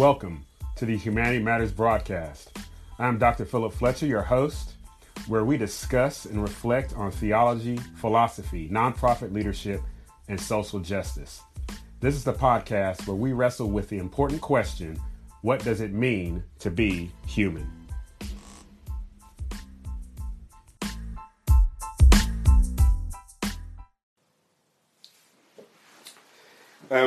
Welcome to the Humanity Matters broadcast. I'm Dr. Philip Fletcher, your host, where we discuss and reflect on theology, philosophy, nonprofit leadership, and social justice. This is the podcast where we wrestle with the important question what does it mean to be human?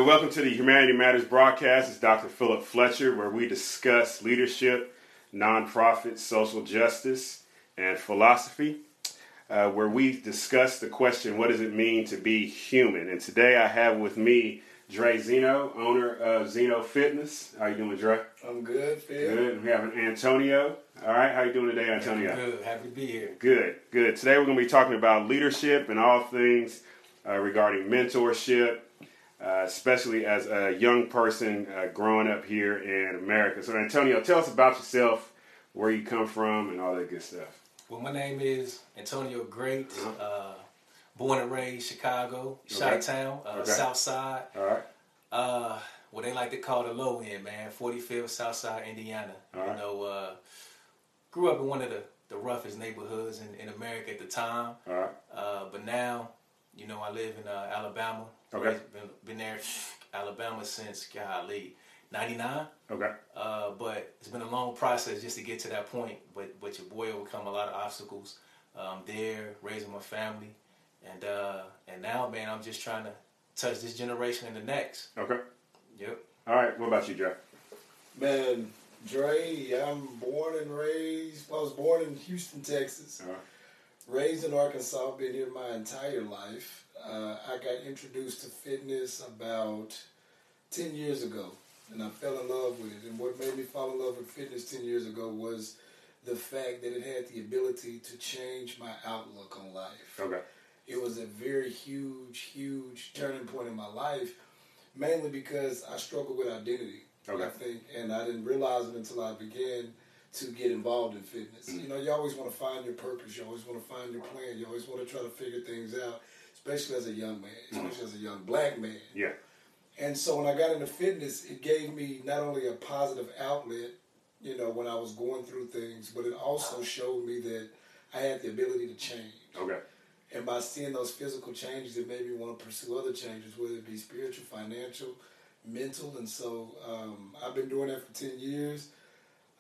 Uh, welcome to the Humanity Matters broadcast. It's Dr. Philip Fletcher, where we discuss leadership, nonprofit, social justice, and philosophy. Uh, where we discuss the question, what does it mean to be human? And today I have with me Dre Zeno, owner of Zeno Fitness. How you doing, Dre? I'm good, Phil. Good. We have Antonio. All right, how you doing today, Antonio? Good. Happy to be here. Good, good. Today we're going to be talking about leadership and all things uh, regarding mentorship, uh, especially as a young person uh, growing up here in America. So, Antonio, tell us about yourself, where you come from, and all that good stuff. Well, my name is Antonio Great. Uh-huh. Uh, born and raised Chicago, Okay. Chi-Town, uh, Okay. South Side. All right. Uh, what they like to call the low end, man. 45th South Side, Indiana. All right. You know, uh, grew up in one of the, the roughest neighborhoods in, in America at the time. All right. Uh, but now, you know, I live in uh, Alabama. Okay. Been, been there, Alabama since, golly, 99. Okay. Uh, but it's been a long process just to get to that point. But but your boy overcome a lot of obstacles. Um, there, raising my family, and uh, and now, man, I'm just trying to touch this generation and the next. Okay. Yep. All right. What about you, Dre? Man, Dre, I'm born and raised. I was born in Houston, Texas. All right. Raised in Arkansas. Been here my entire life. Uh, I got introduced to fitness about ten years ago, and I fell in love with it. And what made me fall in love with fitness ten years ago was the fact that it had the ability to change my outlook on life Okay. it was a very huge, huge turning point in my life, mainly because I struggled with identity. Okay. I think, and I didn't realize it until I began to get involved in fitness. Mm. You know, you always want to find your purpose. You always want to find your plan. You always want to try to figure things out, especially as a young man, Mm. especially as a young black man. Yeah. And so when I got into fitness, it gave me not only a positive outlet, you know, when I was going through things, but it also showed me that I had the ability to change. Okay. And by seeing those physical changes, it made me want to pursue other changes, whether it be spiritual, financial, mental. And so um, I've been doing that for 10 years.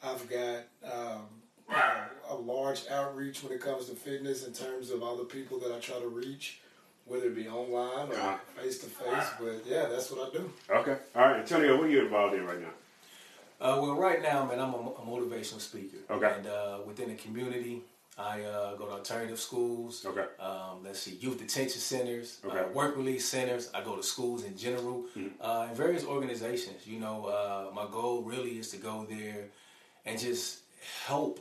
I've got um, you know, a large outreach when it comes to fitness in terms of all the people that I try to reach, whether it be online or face to face. But yeah, that's what I do. Okay. All right. Antonio, what are you involved in right now? Uh, well, right now, man, I'm a, a motivational speaker. Okay. And uh, within the community, I uh, go to alternative schools. Okay. Um, let's see, youth detention centers, Okay. uh, work release centers. I go to schools in general, uh, and various organizations. You know, uh, my goal really is to go there and just help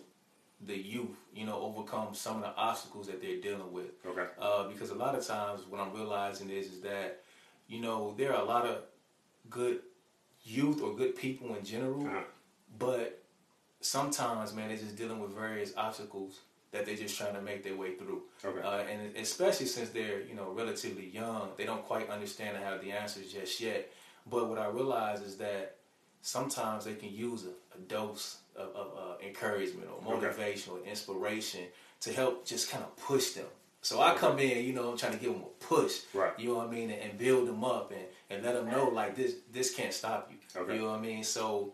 the youth. You know, overcome some of the obstacles that they're dealing with. Okay. Uh, because a lot of times, what I'm realizing is, is that you know there are a lot of good youth or good people in general, Uh-huh. but sometimes, man, they're just dealing with various obstacles that they're just trying to make their way through. Okay. Uh, and especially since they're, you know, relatively young, they don't quite understand and have the answers just yet. But what I realize is that sometimes they can use a, a dose of, of uh, encouragement or Okay. motivation or inspiration to help just kind of push them. So I come in, you know, I'm trying to give them a push. Right. You know what I mean, and, and build them up and, and let them know like this this can't stop you. Okay. You know what I mean? So,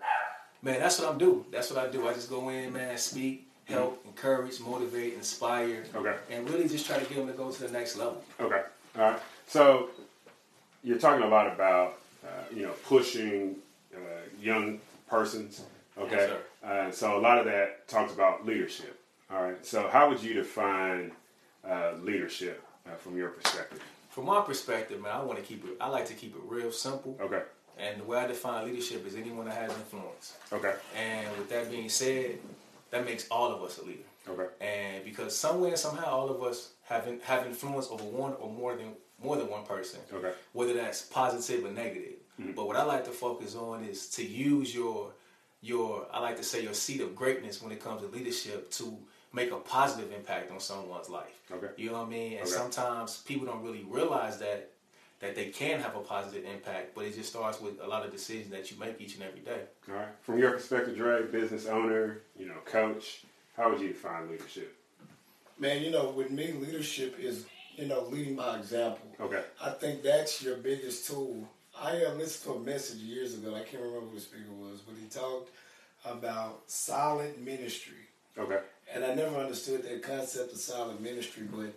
man, that's what I'm do. That's what I do. I just go in, man, speak, help, encourage, motivate, inspire, Okay. and really just try to get them to go to the next level. Okay. All right. So you're talking a lot about uh, you know pushing uh, young persons. Okay. Yes, uh, so a lot of that talks about leadership. All right. So how would you define uh, leadership uh, from your perspective? From my perspective, man, I want to keep it. I like to keep it real simple. Okay. And the way I define leadership is anyone that has influence. Okay. And with that being said, that makes all of us a leader. Okay. And because somewhere, somehow, all of us have in, have influence over one or more than more than one person. Okay. Whether that's positive or negative. But what I like to focus on is to use your your I like to say your seat of greatness when it comes to leadership to make a positive impact on someone's life. Okay. You know what I mean? And Okay. sometimes people don't really realize that that they can have a positive impact. But it just starts with a lot of decisions that you make each and every day. All right. From your perspective, Dre, business owner, you know, coach, how would you define leadership? Man, you know, with me, leadership is, you know, leading by example. Okay. I think that's your biggest tool. I uh, listened to a message years ago. I can't remember who the speaker was, but he talked about silent ministry. Okay. And I never understood that concept of silent ministry, but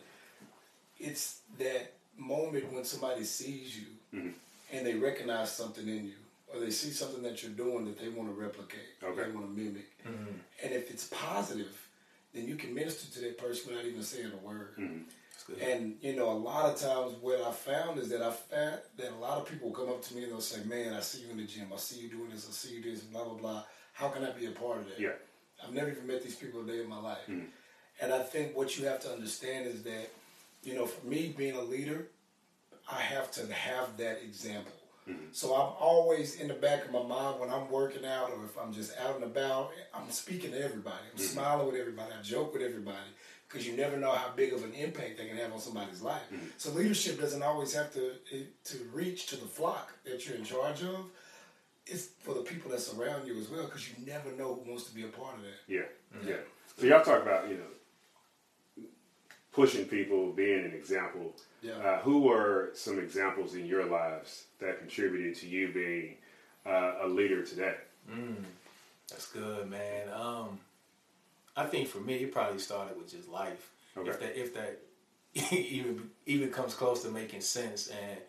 it's that moment when somebody sees you Mhm. and they recognize something in you, or they see something that you're doing that they want to replicate, Okay. they want to mimic. And if it's positive, then you can minister to that person without even saying a word. That's good. And you know, a lot of times what I found is that I found that a lot of people come up to me and they'll say, "Man, I see you in the gym. I see you doing this. I see you this. Blah blah blah. How can I be a part of that?" Yeah. I've never even met these people a day in my life. Mhm. And I think what you have to understand is that, you know, for me being a leader, I have to have that example. So I'm always in the back of my mind when I'm working out or if I'm just out and about, I'm speaking to everybody. I'm smiling with everybody. I joke with everybody because you never know how big of an impact they can have on somebody's life. So leadership doesn't always have to to reach to the flock that you're in charge of. It's for the people that surround you as well because you never know who wants to be a part of that. Yeah. Yeah. So y'all talk about, you know, pushing people, being an example. Yeah. Uh, who were some examples in your lives that contributed to you being uh, a leader today? That's good, man. Um, I think for me, it probably started with just life. Okay. If that, if that even even comes close to making sense, and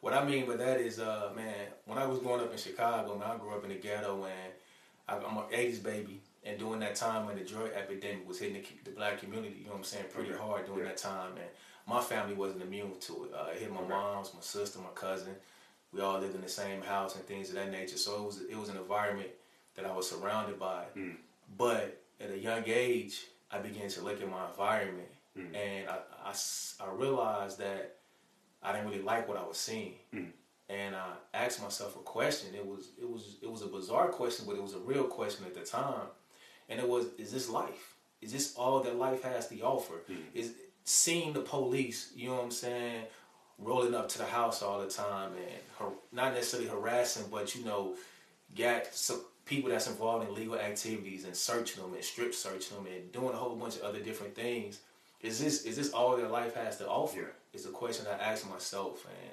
what I mean by that is, uh, man, when I was growing up in Chicago, man, I grew up in the ghetto, and I, I'm an '80s baby, and during that time when the drug epidemic was hitting the, the black community, you know what I'm saying, pretty Okay. hard during Yeah. that time, and my family wasn't immune to it. Uh, it hit my Okay. mom's, my sister, my cousin. We all lived in the same house and things of that nature. So it was it was an environment that I was surrounded by. Mm. But at a young age, I began to look at my environment, Mm. and I realized that I didn't really like what I was seeing. Mm. And I asked myself a question. It was it was it was a bizarre question, but it was a real question at the time. And it was, is this life? Is this all that life has to offer? Is seeing the police, you know what I'm saying, rolling up to the house all the time and har- not necessarily harassing, but you know, got some people that's involved in legal activities and searching them and strip searching them and doing a whole bunch of other different things. Is this is this all their life has to offer? Yeah. Is the question I ask myself and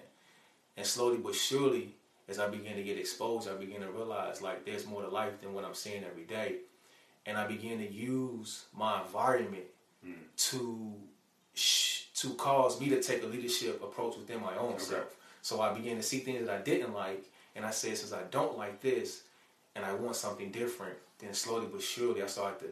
and slowly but surely as I begin to get exposed, I begin to realize like there's more to life than what I'm seeing every day. And I begin to use my environment hmm. to to cause me to take a leadership approach within my own self. So I began to see things that I didn't like, and I said, since I don't like this, and I want something different, then slowly but surely I started to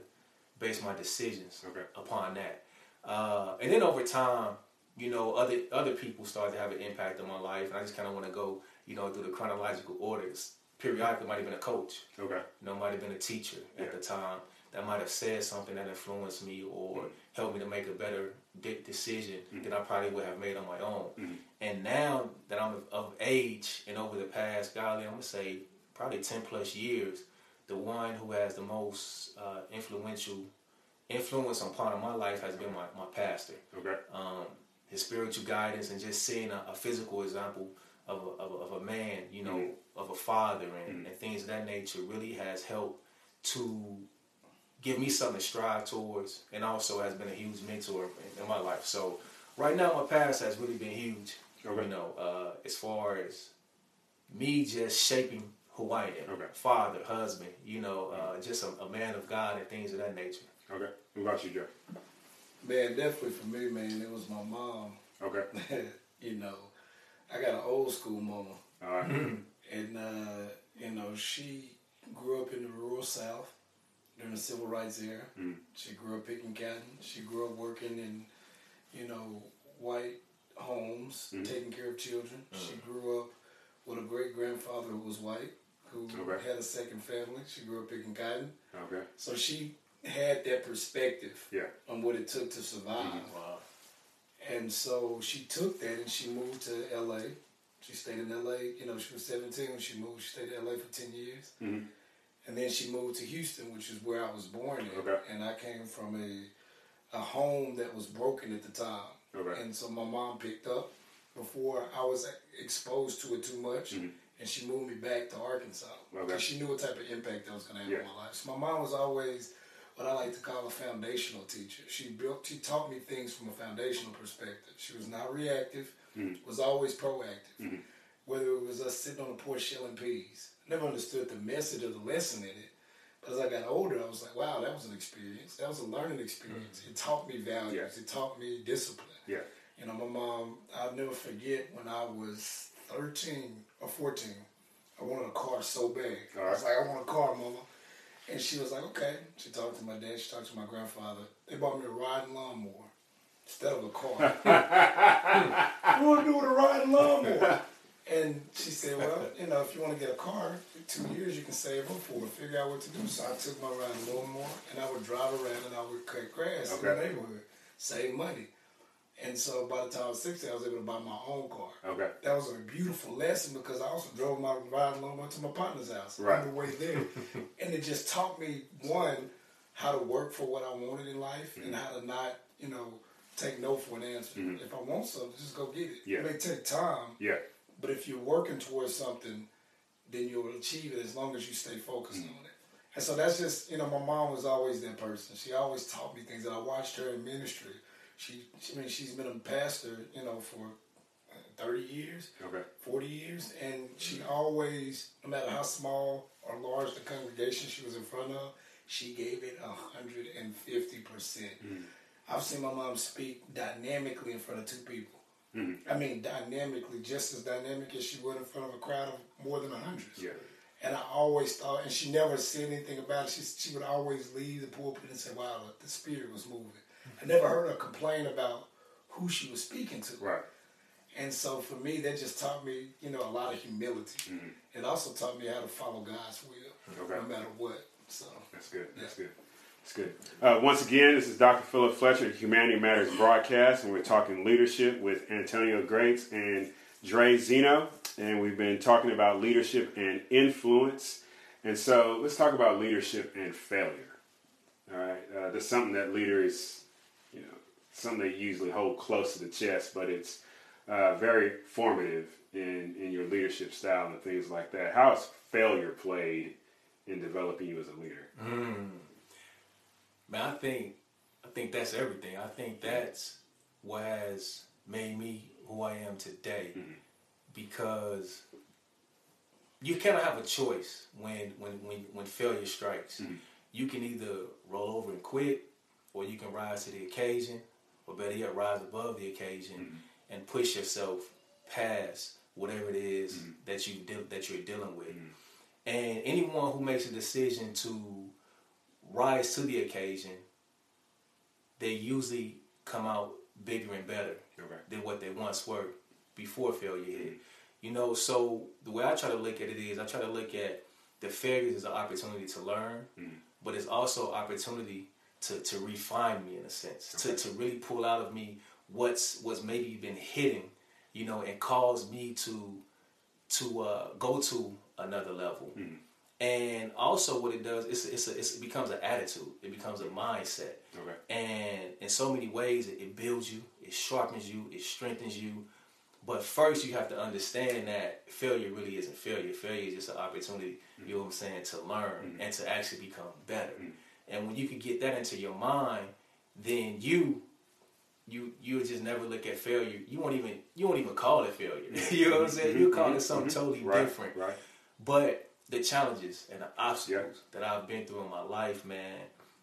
base my decisions Okay. upon that. Uh, and then over time, you know, other other people started to have an impact on my life, and I just kind of want to go, you know, through the chronological orders. Periodically, might have been a coach, Okay. you know, might have been a teacher at the time that might have said something that influenced me or Mm. helped me to make a better de- decision than I probably would have made on my own. Mm. And now that I'm of, of age and over the past, golly, I'm gonna say probably ten plus years, the one who has the most uh, influential influence upon my life has been my, my pastor Okay. um, his spiritual guidance and just seeing a, a physical example of a, of a, of a man, you know, Mhm. of a father and, Mhm. and things of that nature really has helped to give me something to strive towards and also has been a huge mentor in, in my life. So right now my past has really been huge, Okay. you know, uh, as far as me just shaping who I am, Okay. father, husband, you know, uh, just a, a man of God and things of that nature. Okay. What about you, Joe? Man, definitely for me, man, it was my mom. Okay. you know, I got an old school mama, All right. and uh, you know she grew up in the rural South during the civil rights era. Mm. She grew up picking cotton. She grew up working in, you know, white homes, Mhm. taking care of children. She grew up with a great grandfather who was white, who Okay. had a second family. She grew up in cotton, Okay. so she had that perspective Yeah. on what it took to survive. Wow. And so she took that and she moved to LA. She stayed in LA, you know, she was 17 when she moved. She stayed in LA for 10 years. Mhm. And then she moved to Houston, which is where I was born in. Okay. And I came from a, a home that was broken at the time. Okay. And so my mom picked up before I was exposed to it too much, Mhm. And she moved me back to Arkansas Okay. because she knew what type of impact that was going to have Yeah. on my life. So my mom was always what I like to call a foundational teacher. She built, she taught me things from a foundational perspective. She was not reactive, Mhm. was always proactive. Mhm. Whether it was us sitting on the porch shelling peas, I never understood the message of the lesson in it. But as I got older, I was like, wow, that was an experience. That was a learning experience. It taught me values. Yeah. It taught me discipline. Yeah. You know, my mom, I'll never forget when I was 13 or 14, I wanted a car so bad. All I was like, I want a car, mama. And she was like, okay. She talked to my dad, she talked to my grandfather. They bought me a riding lawnmower instead of a car. what do you want to do with a riding lawnmower? And she said, well, you know, if you want to get a car, two years you can save up for it, figure out what to do. So I took my riding lawnmower and I would drive around and I would cut grass in the neighborhood, save money. And so by the time I was 16, I was able to buy my own car. Okay. That was a beautiful lesson because I also drove my ride lawnmower to my partner's house Right. on the way there. and it just taught me, one, how to work for what I wanted in life and mm-hmm. how to not, you know, take no for an answer. Mm-hmm. If I want something, just go get it. Yeah. It may take time, Yeah. but if you're working towards something, then you'll achieve it as long as you stay focused mm-hmm. on it. And so that's just, you know, my mom was always that person. She always taught me things, that I watched her in ministry. She, she I mean, she's been a pastor, you know, for uh, 30 years, Okay. 40 years, and she always, no matter how small or large the congregation she was in front of, she gave it 150%. I've seen my mom speak dynamically in front of two people. I mean, dynamically, just as dynamic as she would in front of a crowd of more than a hundred. Yeah. And I always thought, and she never said anything about it. She, she would always leave the pulpit and say, "Wow, the spirit was moving." I never heard her complain about who she was speaking to. Right. And so for me, that just taught me, you know, a lot of humility. It also taught me how to follow God's will, Okay. no matter what. So That's good. That's good. That's good. Uh, once again, this is Dr. Philip Fletcher, Humanity Matters broadcast, and we're talking leadership with Antonio Greats and Dre Zeno, and we've been talking about leadership and influence. And so, let's talk about leadership and failure. All right, uh, that's something that leaders, something they usually hold close to the chest, but it's uh, very formative in in your leadership style and things like that. How has failure played in developing you as a leader? Mm. Man, I think I think that's everything. I think that's what has made me who I am today. Mm-hmm. Because you cannot have a choice when when when, when failure strikes. Mm-hmm. You can either roll over and quit, or you can rise to the occasion, or better yet, rise above the occasion mm-hmm. and push yourself past whatever it is mm-hmm. that you deal that you're dealing with. Mm-hmm. And anyone who makes a decision to rise to the occasion, they usually come out bigger and better than what they once were before failure hit. You know, so the way I try to look at it is I try to look at the failures as an opportunity to learn, but it's also opportunity to, to refine me in a sense, to, to really pull out of me what's what's maybe been hidden, you know, and cause me to to uh, go to another level. Mm-hmm. And also, what it does, it's, it's, a, it's it becomes an attitude. It becomes a mindset. Okay. And in so many ways, it, it builds you, it sharpens you, it strengthens you. But first, you have to understand that failure really isn't failure. Failure is just an opportunity, you mm-hmm. know what I'm saying, to learn mm-hmm. and to actually become better. And when you can get that into your mind, then you you you just never look at failure. You won't even you won't even call it failure. you know what I'm saying? You call it something mm-hmm. totally Right. different. Right. But the challenges and the obstacles that I've been through in my life, man,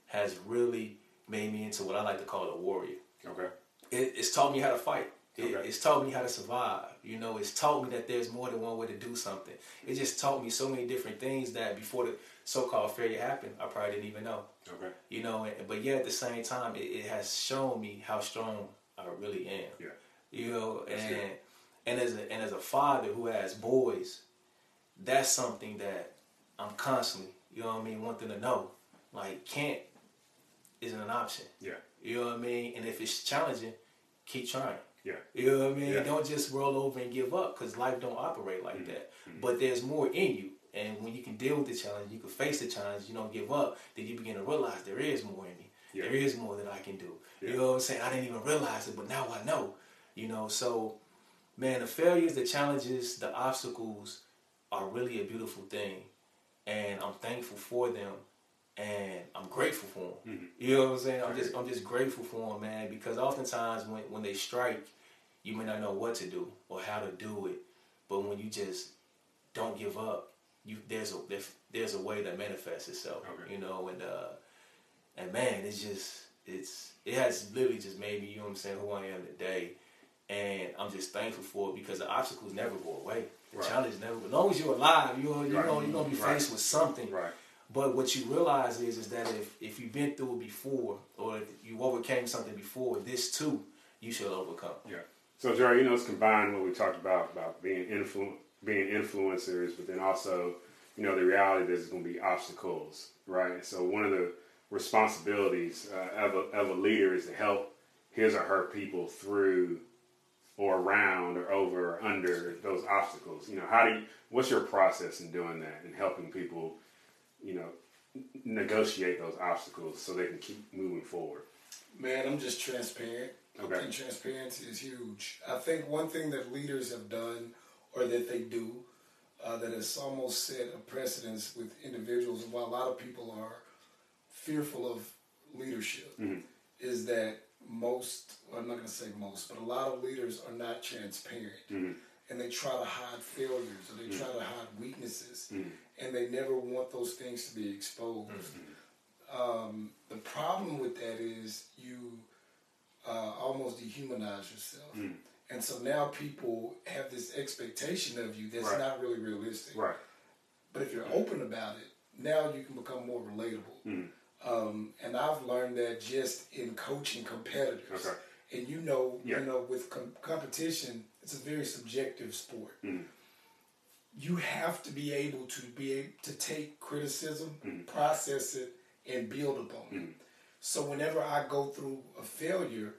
has really made me into what I like to call a warrior. Okay. It, it's taught me how to fight. It, Okay. It's taught me how to survive. You know, it's taught me that there's more than one way to do something. It just taught me so many different things that before the so-called failure happened, I probably didn't even know. Okay. You know, and, but yet at the same time, it, it has shown me how strong I really am. Yeah. You know, That's and good. and as a and as a father who has boys, that's something that I'm constantly, you know what I mean, wanting to know. Like can't isn't an option. Yeah. You know what I mean? And if it's challenging, keep trying. Yeah. You know what I mean? Yeah. Mm-hmm. Don't just roll over and give up because life don't operate like that. But there's more in you. And when you can deal with the challenge, you can face the challenge, you don't give up, then you begin to realize there is more in me. Yeah. There is more that I can do. Yeah. You know what I'm saying? I didn't even realize it, but now I know. You know, so man, the failures, the challenges, the obstacles are really a beautiful thing, and I'm thankful for them, and I'm grateful for them. You know what I'm saying? I'm just I'm just grateful for them, man, because oftentimes when when they strike, you may not know what to do or how to do it, but when you just don't give up, you there's a there's, there's a way that manifests itself. Okay. You know, and uh, and man, it's just it's it has literally just made me, you know what I'm saying, who I am today. And I'm just thankful for it because the obstacles never go away. The Right. challenge never as long as you're alive, you're you're, Right. gonna, you're gonna be Right. faced with something. Right. But what you realize is is that if, if you've been through it before or if you overcame something before, this too you shall overcome. Yeah. So, Jerry, you know, it's combined what we talked about about being influ- being influencers, but then also, you know, the reality there's going to be obstacles, right? So, one of the responsibilities uh, of, a, of a leader is to help his or her people through or around or over or under those obstacles. You know, how do you, what's your process in doing that and helping people, you know, negotiate those obstacles so they can keep moving forward? Man, I'm just transparent. Okay. I think transparency is huge. I think one thing that leaders have done or that they do uh, that has almost set a precedence with individuals, and why a lot of people are fearful of leadership, mm-hmm. is that most, well, I'm not going to say most, but a lot of leaders are not transparent. Mm-hmm. And they try to hide failures or they mm-hmm. try to hide weaknesses. And they never want those things to be exposed. Um, the problem with that is you uh, almost dehumanize yourself. And so now people have this expectation of you that's Right. not really realistic. Right. But if you're open about it, now you can become more relatable. Mm. Um, and I've learned that just in coaching competitors. Okay. And you know, Yeah. you know, with com- competition, it's a very subjective sport. Mm. You have to be able to be able to take criticism, Mm. process it, and build upon it. So whenever I go through a failure,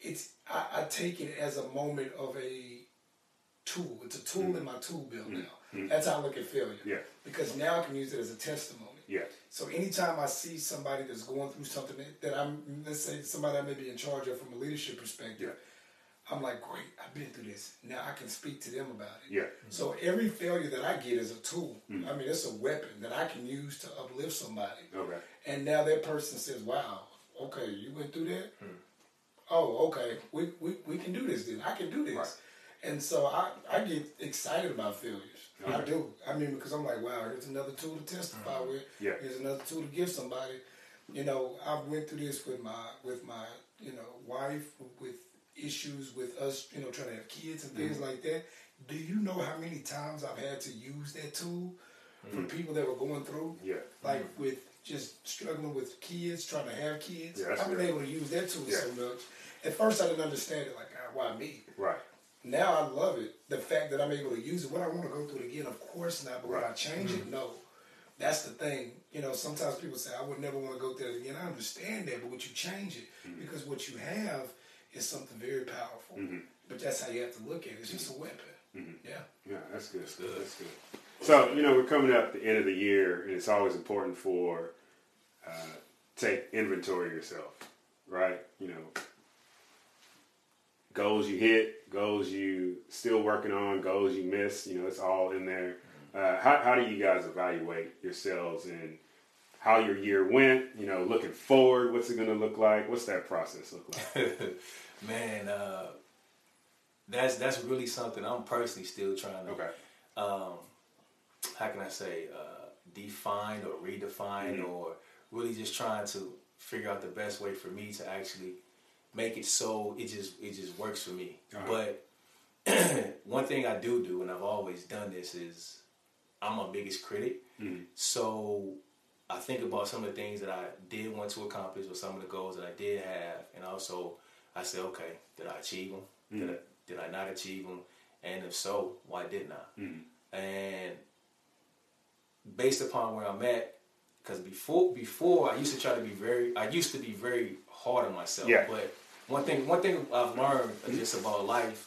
it's I, I take it as a moment of a tool. It's a tool in my tool belt now. That's how I look at failure. Mm. Yeah. Because now I can use it as a testimony. Yeah. So anytime I see somebody that's going through something that, that I'm, let's say somebody I may be in charge of from a leadership perspective, I'm like, great, I've been through this. Now I can speak to them about it. Yeah. So every failure that I get is a tool. Mm. I mean, it's a weapon that I can use to uplift somebody. Okay. And now that person says, wow, okay, you went through that? Hmm. Oh, okay, we, we, we can do this then. I can do this. Right. And so I, I get excited about failures. I mm-hmm. do. I mean, because I'm like, wow, here's another tool to testify mm-hmm. with. Yeah. Here's another tool to give somebody. You know, I've went through this with my with my you know wife with issues with us. You know, trying to have kids and things mm-hmm. like that. Do you know how many times I've had to use that tool for mm-hmm. people that were going through? Yeah. like mm-hmm. with just struggling with kids, trying to have kids. Yeah, I've been able to use that tool Yeah. so much. At first, I didn't understand it, like, ah, why me? Right. Now I love it. The fact that I'm able to use it. Would I want to go through it again? Of course not. But would I Right. change it? No. That's the thing. You know, sometimes people say, I would never want to go through it again. I understand that, but would you change it? Because what you have is something very powerful. But that's how you have to look at it. It's just a weapon. Yeah. Yeah, that's good. That's good. That's good. So you know we're coming up the end of the year, and it's always important for uh, take inventory of yourself, right? You know, goals you hit, goals you still working on, goals you missed. You know, it's all in there. Uh, how how do you guys evaluate yourselves and how your year went? You know, looking forward, what's it going to look like? What's that process look like? Man, uh, that's that's really something I'm personally still trying to Okay. um, how can I say, uh, define or redefine, Mhm. or really just trying to figure out the best way for me to actually make it so it just it just works for me. Uh-huh. But one thing I do do, and I've always done this, is I'm my biggest critic. Mhm. So I think about some of the things that I did want to accomplish, or some of the goals that I did have, and also I say, okay, did I achieve them? Did I did I not achieve them? And if so, why didn't I? Mhm. and based upon where I'm at, because before before I used to try to be very I used to be very hard on myself. Yeah. But one thing one thing I've learned just about life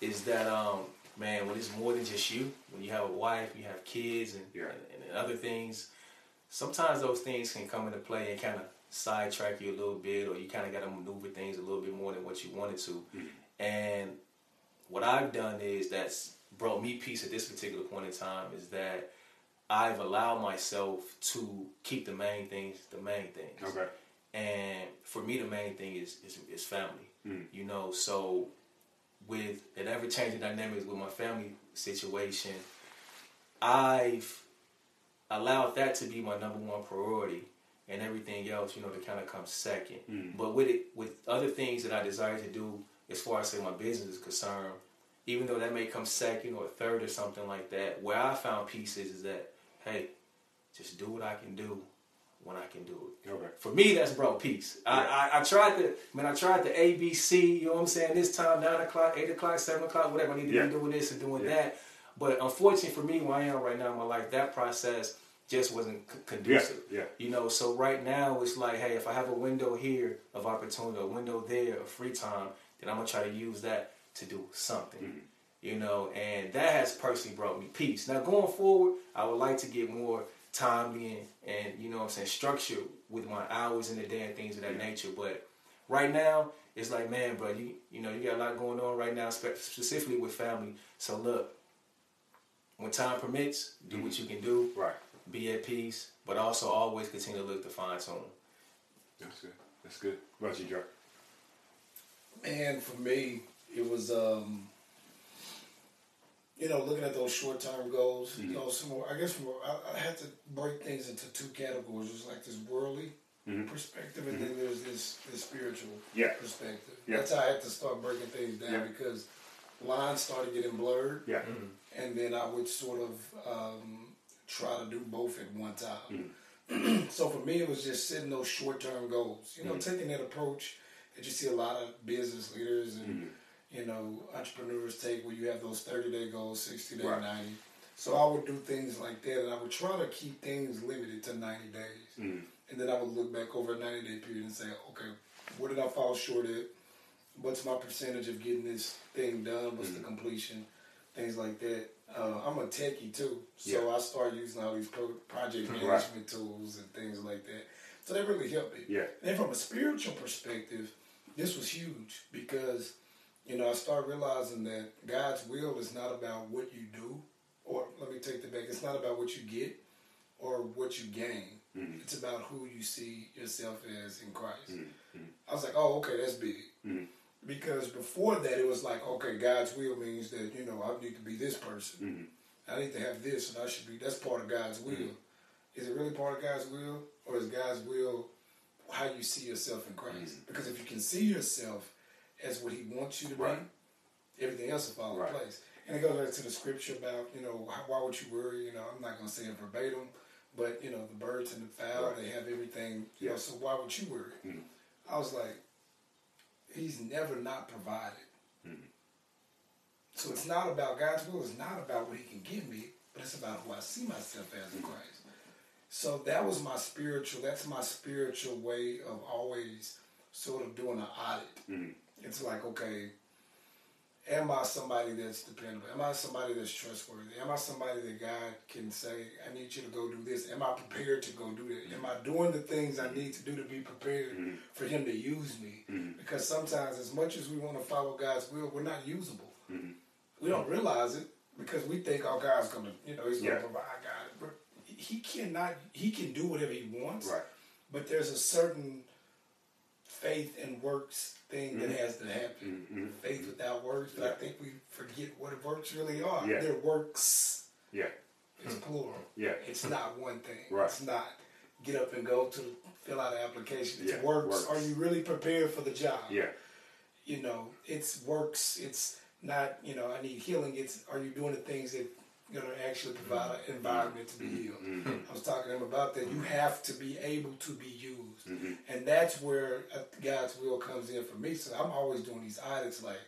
is that um man when it's more than just you, when you have a wife, you have kids and, Yeah. and, and other things, sometimes those things can come into play and kind of sidetrack you a little bit or you kind of got to maneuver things a little bit more than what you wanted to. And what I've done is that's brought me peace at this particular point in time is that I've allowed myself to keep the main things the main things. Okay. And for me, the main thing is is, is family. Mm. You know, so with an ever changing dynamics with my family situation, I've allowed that to be my number one priority, and everything else, you know, to kind of come second. Mm. But with it, with other things that I desire to do, as far as say my business is concerned, even though that may come second or third or something like that, where I found peace is, is that hey, just do what I can do when I can do it. Okay. For me, that's brought peace. I, I, I tried the, man, I tried the ABC. You know what I'm saying? This time, nine o'clock, eight o'clock, seven o'clock, whatever. I need to Yeah. be doing this and doing Yeah. that. But unfortunately for me, where I am right now in my life, that process just wasn't c- conducive. Yeah, yeah. You know, so right now it's like, hey, if I have a window here of opportunity, a window there of free time, then I'm gonna try to use that to do something. Mm-hmm. You know, and that has personally brought me peace. Now going forward, I would like to get more timely and, and you know what I'm saying, structure with my hours in the day and things of that nature. But right now, it's like, man, bro, you you know, you got a lot going on right now, spe- specifically with family. So look, when time permits, do what you can do Right. be at peace, but also always continue to look to fine tune. That's good. That's good. What about you, Joe? And for me, it was, um, you know, looking at those short term goals. You know, some more, I guess from, I, I had to break things into two categories. There's like this worldly Mhm. perspective, and then there's this, this spiritual Yeah. perspective. Yeah. That's how I had to start breaking things down Yeah. because lines started getting blurred, Yeah. and then I would sort of um, try to do both at one time. Mm-hmm. so for me, it was just setting those short term goals. You know, Mm-hmm. taking that approach that you see a lot of business leaders and Mm-hmm. you know entrepreneurs take, where you have those thirty day goals, sixty day, Right. ninety. So I would do things like that, and I would try to keep things limited to ninety days, Mhm. and then I would look back over a ninety day period and say, okay, where did I fall short at? What's my percentage of getting this thing done? What's Mm-hmm. the completion? Things like that. Uh, I'm a techie too, so I started using all these pro- project Right. management tools and things like that. So that really helped me. Yeah. And from a spiritual perspective, this was huge because, you know, I started realizing that God's will is not about what you do, or let me take that back. It's not about what you get or what you gain. Mm-hmm. It's about who you see yourself as in Christ. Mm-hmm. I was like, oh, okay, that's big. Mhm. Because before that, it was like, okay, God's will means that, you know, I need to be this person. Mhm. I need to have this, and I should be, that's part of God's will. Is it really part of God's will? Or is God's will how you see yourself in Christ? Because if you can see yourself as what He wants you to Right. be, everything else will fall Right. in place. And it goes back to the scripture about, you know, why would you worry? You know, I'm not going to say it verbatim, but, you know, the birds and the fowl, Right. they have everything, you know, Yeah. so why would you worry? Mhm. I was like, He's never not provided. Mm-hmm. So it's not about God's will. It's not about what He can give me, but it's about who I see myself as in Christ. So that was my spiritual. That's my spiritual way of always sort of doing an audit. Mhm. It's like, okay, am I somebody that's dependable? Am I somebody that's trustworthy? Am I somebody that God can say, I need you to go do this? Am I prepared to go do that? Am I doing the things I need to do to be prepared mm-hmm. for Him to use me? Mm-hmm. Because sometimes, as much as we want to follow God's will, we're not usable. Mm-hmm. We don't realize it because we think, oh, God's going to, you know, He's going to Yeah. provide God. He cannot, He can do whatever He wants. Right. But there's a certain faith and works thing that has to happen. Mhm. Faith without works, but I think we forget what works really are. Yeah. They're works. Yeah. It's plural. Yeah. It's not one thing. Right. It's not get up and go to fill out an application. It's Yeah, works. works. Are you really prepared for the job? Yeah. You know, it's works. It's not, you know, I need healing. It's are you doing the things that going to actually provide an environment to be mm-hmm. healed? Mm-hmm. I was talking to him about that. You mm-hmm. have to be able to be used. And that's where uh, God's will comes in for me. So I'm always doing these audits like,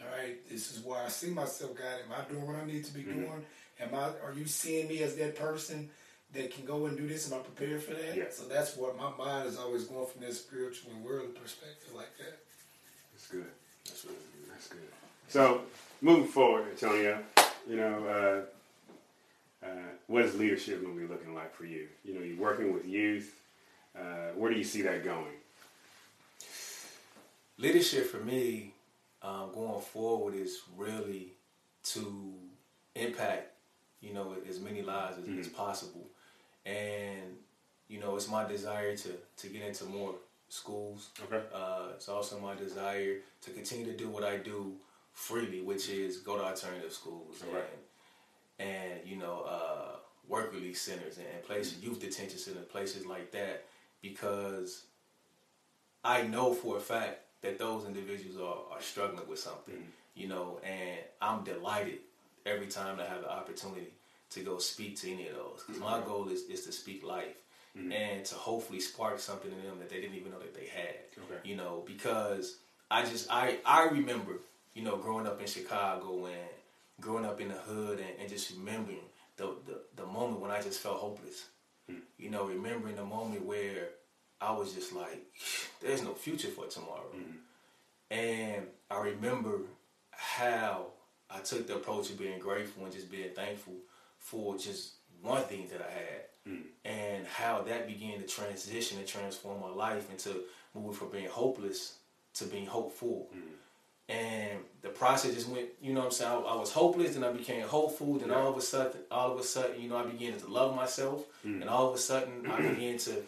all right, this is where I see myself, God. Am I doing what I need to be doing? Am I? Are you seeing me as that person that can go and do this? Am I prepared for that? Yeah. So that's what my mind is always going from that spiritual and worldly perspective like that. That's good. That's really good. That's good. So, moving forward, Antonio, you know, uh, uh, what is leadership going to be looking like for you? You know, you're working with youth. Uh, where do you see that going? Leadership for me, um, going forward is really to impact, you know, as many lives as, Mm-hmm. as possible. And, you know, it's my desire to, to get into more schools. Okay. Uh, it's also my desire to continue to do what I do freely, which is go to alternative schools Right. and, and, you know, uh, work release centers and, and places, mm-hmm. youth detention centers, places like that, because I know for a fact that those individuals are, are struggling with something, mm-hmm. you know, and I'm delighted every time I have the opportunity to go speak to any of those. Because my mm-hmm. goal is, is to speak life and to hopefully spark something in them that they didn't even know that they had. Okay. You know, because I just, I, I remember, you know, growing up in Chicago and growing up in the hood and, and just remembering the, the, the moment when I just felt hopeless. Hmm. You know, remembering the moment where I was just like, there's no future for tomorrow. Hmm. And I remember how I took the approach of being grateful and just being thankful for just one thing that I had. Hmm. And how that began to transition and transform my life into moving from being hopeless to being hopeful. And the process just went, you know what I'm saying? I, I was hopeless, then I became hopeful, then all of a sudden, all of a sudden, you know, I began to love myself, mm. and all of a sudden, I began to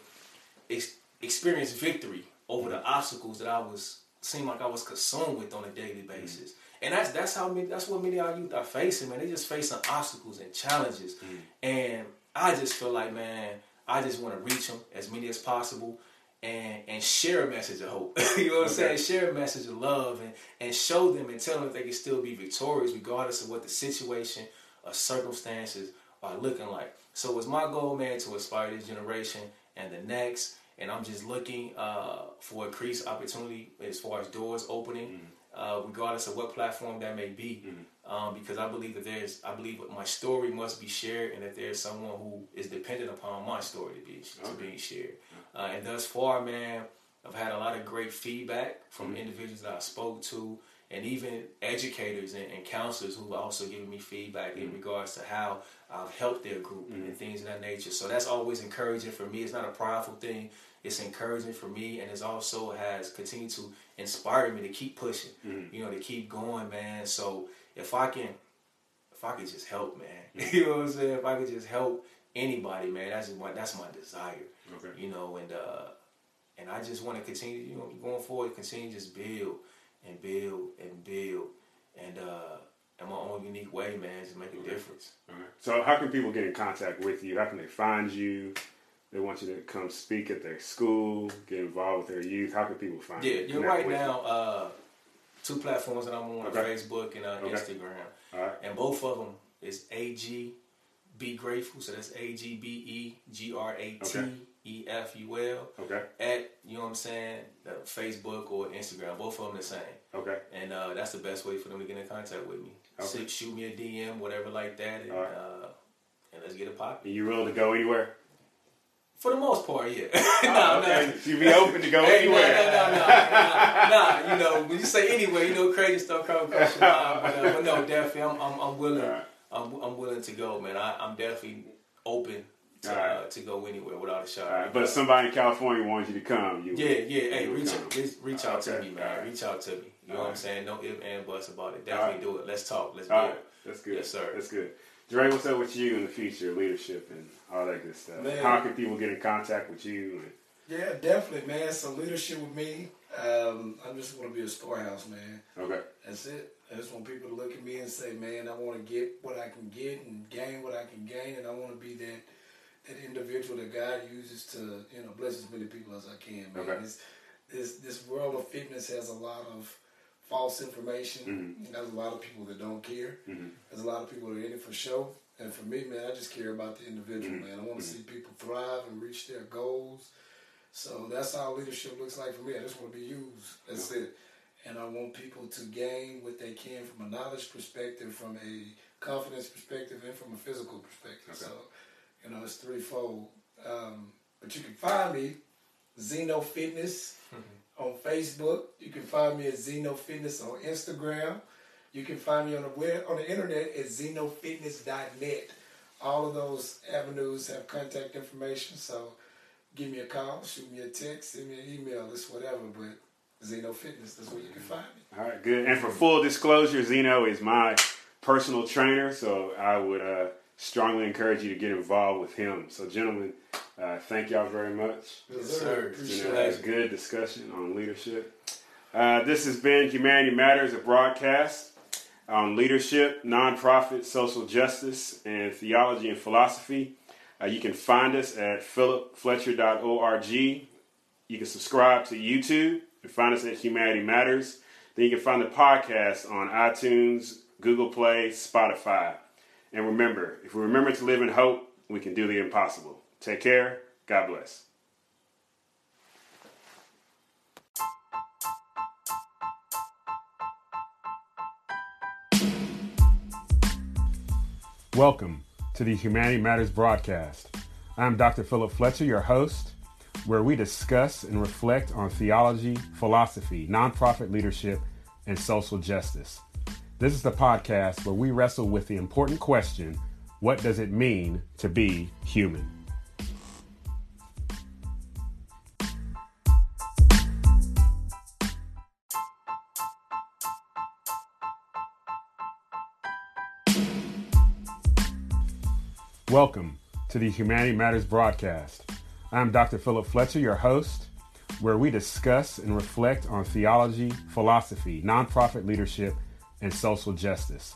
ex- experience victory over the obstacles that I was seemed like I was consumed with on a daily mm. basis. And that's that's how many, that's what many of our youth are facing, man. They just facing obstacles and challenges, mm. and I just feel like, man, I just want to reach them as many as possible. And, and share a message of hope. you know what I'm Okay. saying? Share a message of love and, and show them and tell them that they can still be victorious regardless of what the situation or circumstances are looking like. So it's my goal, man, to inspire this generation and the next. And I'm just looking uh, for increased opportunity as far as doors opening, uh, regardless of what platform that may be. Um, because I believe that there's, I believe my story must be shared, and that there's someone who is dependent upon my story to be to Okay. being shared. Uh, and thus far, man, I've had a lot of great feedback from mm-hmm. individuals that I spoke to, and even educators and, and counselors who have also given me feedback in mm-hmm. regards to how I've helped their group and mm-hmm. things of that nature. So that's always encouraging for me. It's not a prideful thing. It's encouraging for me, and it also has continued to inspire me to keep pushing. You know, to keep going, man. So if I can, if I could just help, man, you know what I'm saying? If I could just help anybody, man, that's just my that's my desire. Okay. You know, and uh, and I just want to continue, you know, going forward, continue to just build and build and build, and uh, in my own unique way, man, just make a difference. All right. So, how can people get in contact with you? How can they find you? They want you to come speak at their school, get involved with their youth. How can people find you? Yeah, you? you're right now. Uh, two platforms that I'm on: Okay. Facebook and uh. Instagram, All right. and both of them is AG Be Grateful. So that's A G B E G R A T E F U L. Okay. At you know what I'm saying, uh, Facebook or Instagram, both of them the same. Okay. and uh, that's the best way for them to get in contact with me. Okay. Shoot- shoot me a DM, whatever like that, and, right. uh, and let's get it popping. Are you willing to go anywhere? For the most part, yeah. Oh, no, okay. no. You be open to go Hey, no, anywhere. no, no, no, nah, nah, you know, when you say anywhere, you know, crazy stuff comes across your mind. But, uh, but no, definitely, I'm, I'm, I'm willing. Right. I'm, I'm willing to go, man. I, I'm definitely open to, All right. uh, to go anywhere without a shot. All right. But if somebody in California wants you to come, you Yeah, yeah. Hey, you reach out, reach, reach out to me, man. all right. Reach out to me. You know All what I'm saying? Don't if and buts about it. All Definitely do it. Let's talk. Let's All build. right. That's good. Yes, sir. That's good. Dre, what's up with you in the future, leadership and all that good stuff? Man. How can people get in contact with you? And, Yeah, definitely, man. So leadership with me, um, I just want to be a storehouse, man. okay. That's it. I just want people to look at me and say, man, I want to get what I can get and gain what I can gain, and I want to be that that individual that God uses to, you know, bless as many people as I can, man. Okay. This, this this world of fitness has a lot of false information. Mm-hmm. There's a lot of people that don't care. Mhm. There's a lot of people that are in it for show. And for me, man, I just care about the individual, mm-hmm. man. I want to mm-hmm. see people thrive and reach their goals. So that's how leadership looks like for me. I just want to be used. That's it. And I want people to gain what they can from a knowledge perspective, from a confidence perspective, and from a physical perspective. Okay. So, you know, it's threefold. Um, but you can find me, Zeno Fitness, on Facebook. You can find me at Zeno Fitness on Instagram. You can find me on the web on the internet at zenofitness.net. All of those avenues have contact information, so give me a call, shoot me a text, send me an email, it's whatever. But Zeno Fitness. That's where you can find me. All right, good. And for full disclosure, Zeno is my personal trainer, so I would uh, strongly encourage you to get involved with him. So, gentlemen, uh, thank y'all very much. Yes, sir. sir. You Appreciate know, it. it's good discussion on leadership. Uh, this has been Humanity Matters, a broadcast on leadership, nonprofit, social justice, and theology and philosophy. Uh, you can find us at philipfletcher.org. You can subscribe to YouTube and find us at Humanity Matters. Then you can find the podcast on iTunes, Google Play, Spotify. And remember, if we remember to live in hope, we can do the impossible. Take care. God bless. Welcome to the Humanity Matters broadcast. I'm Dr. Philip Fletcher, your host, where we discuss and reflect on theology, philosophy, nonprofit leadership, and social justice. This is the podcast where we wrestle with the important question what does it mean to be human? Welcome to the Humanity Matters broadcast. I'm Dr. Philip Fletcher, your host, where we discuss and reflect on theology, philosophy, nonprofit leadership, and social justice.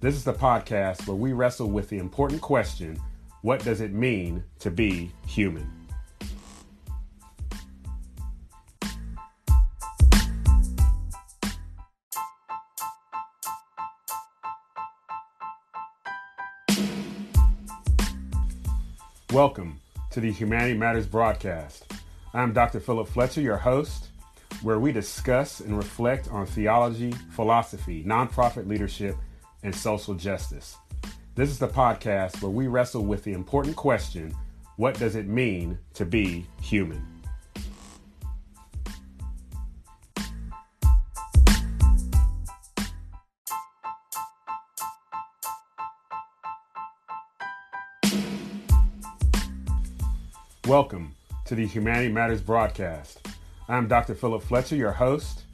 This is the podcast where we wrestle with the important question what does it mean to be human? Welcome to the Humanity Matters broadcast. I'm Dr. Philip Fletcher, your host, where we discuss and reflect on theology, philosophy, nonprofit leadership, and social justice. This is the podcast where we wrestle with the important question what does it mean to be human? Welcome to the Humanity Matters broadcast. I'm Dr. Philip Fletcher, your host,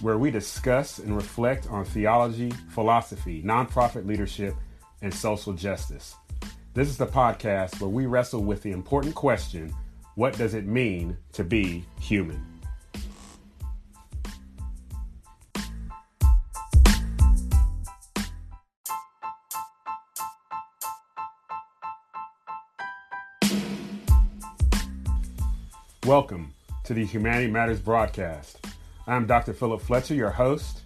where we discuss and reflect on theology, philosophy, nonprofit leadership, and social justice. This is the podcast where we wrestle with the important question what does it mean to be human? Welcome to the Humanity Matters broadcast. I'm Dr. Philip Fletcher, your host,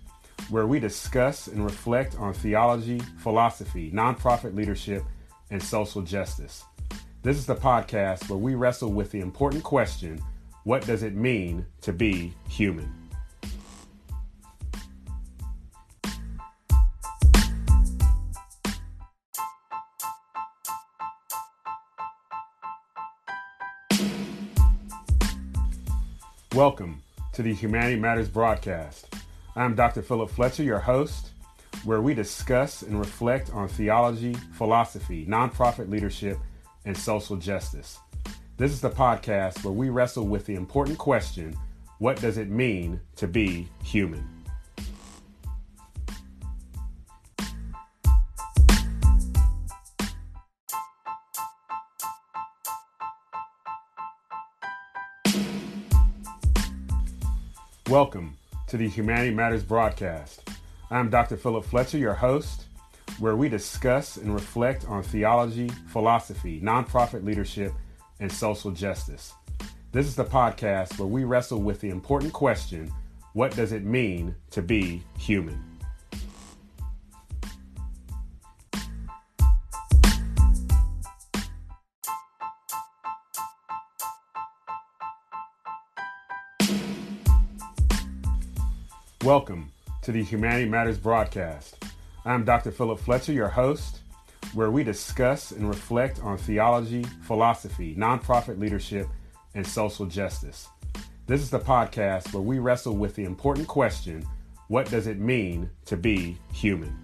where we discuss and reflect on theology, philosophy, nonprofit leadership, and social justice. This is the podcast where we wrestle with the important question what does it mean to be human? Welcome to the Humanity Matters broadcast. I'm Dr. Philip Fletcher, your host, where we discuss and reflect on theology, philosophy, nonprofit leadership, and social justice. This is the podcast where we wrestle with the important question what does it mean to be human? Welcome to the Humanity Matters broadcast. I'm Dr. Philip Fletcher, your host, where we discuss and reflect on theology, philosophy, nonprofit leadership, and social justice. This is the podcast where we wrestle with the important question what does it mean to be human? Welcome to the Humanity Matters broadcast. I'm Dr. Philip Fletcher, your host, where we discuss and reflect on theology, philosophy, nonprofit leadership, and social justice. This is the podcast where we wrestle with the important question what does it mean to be human?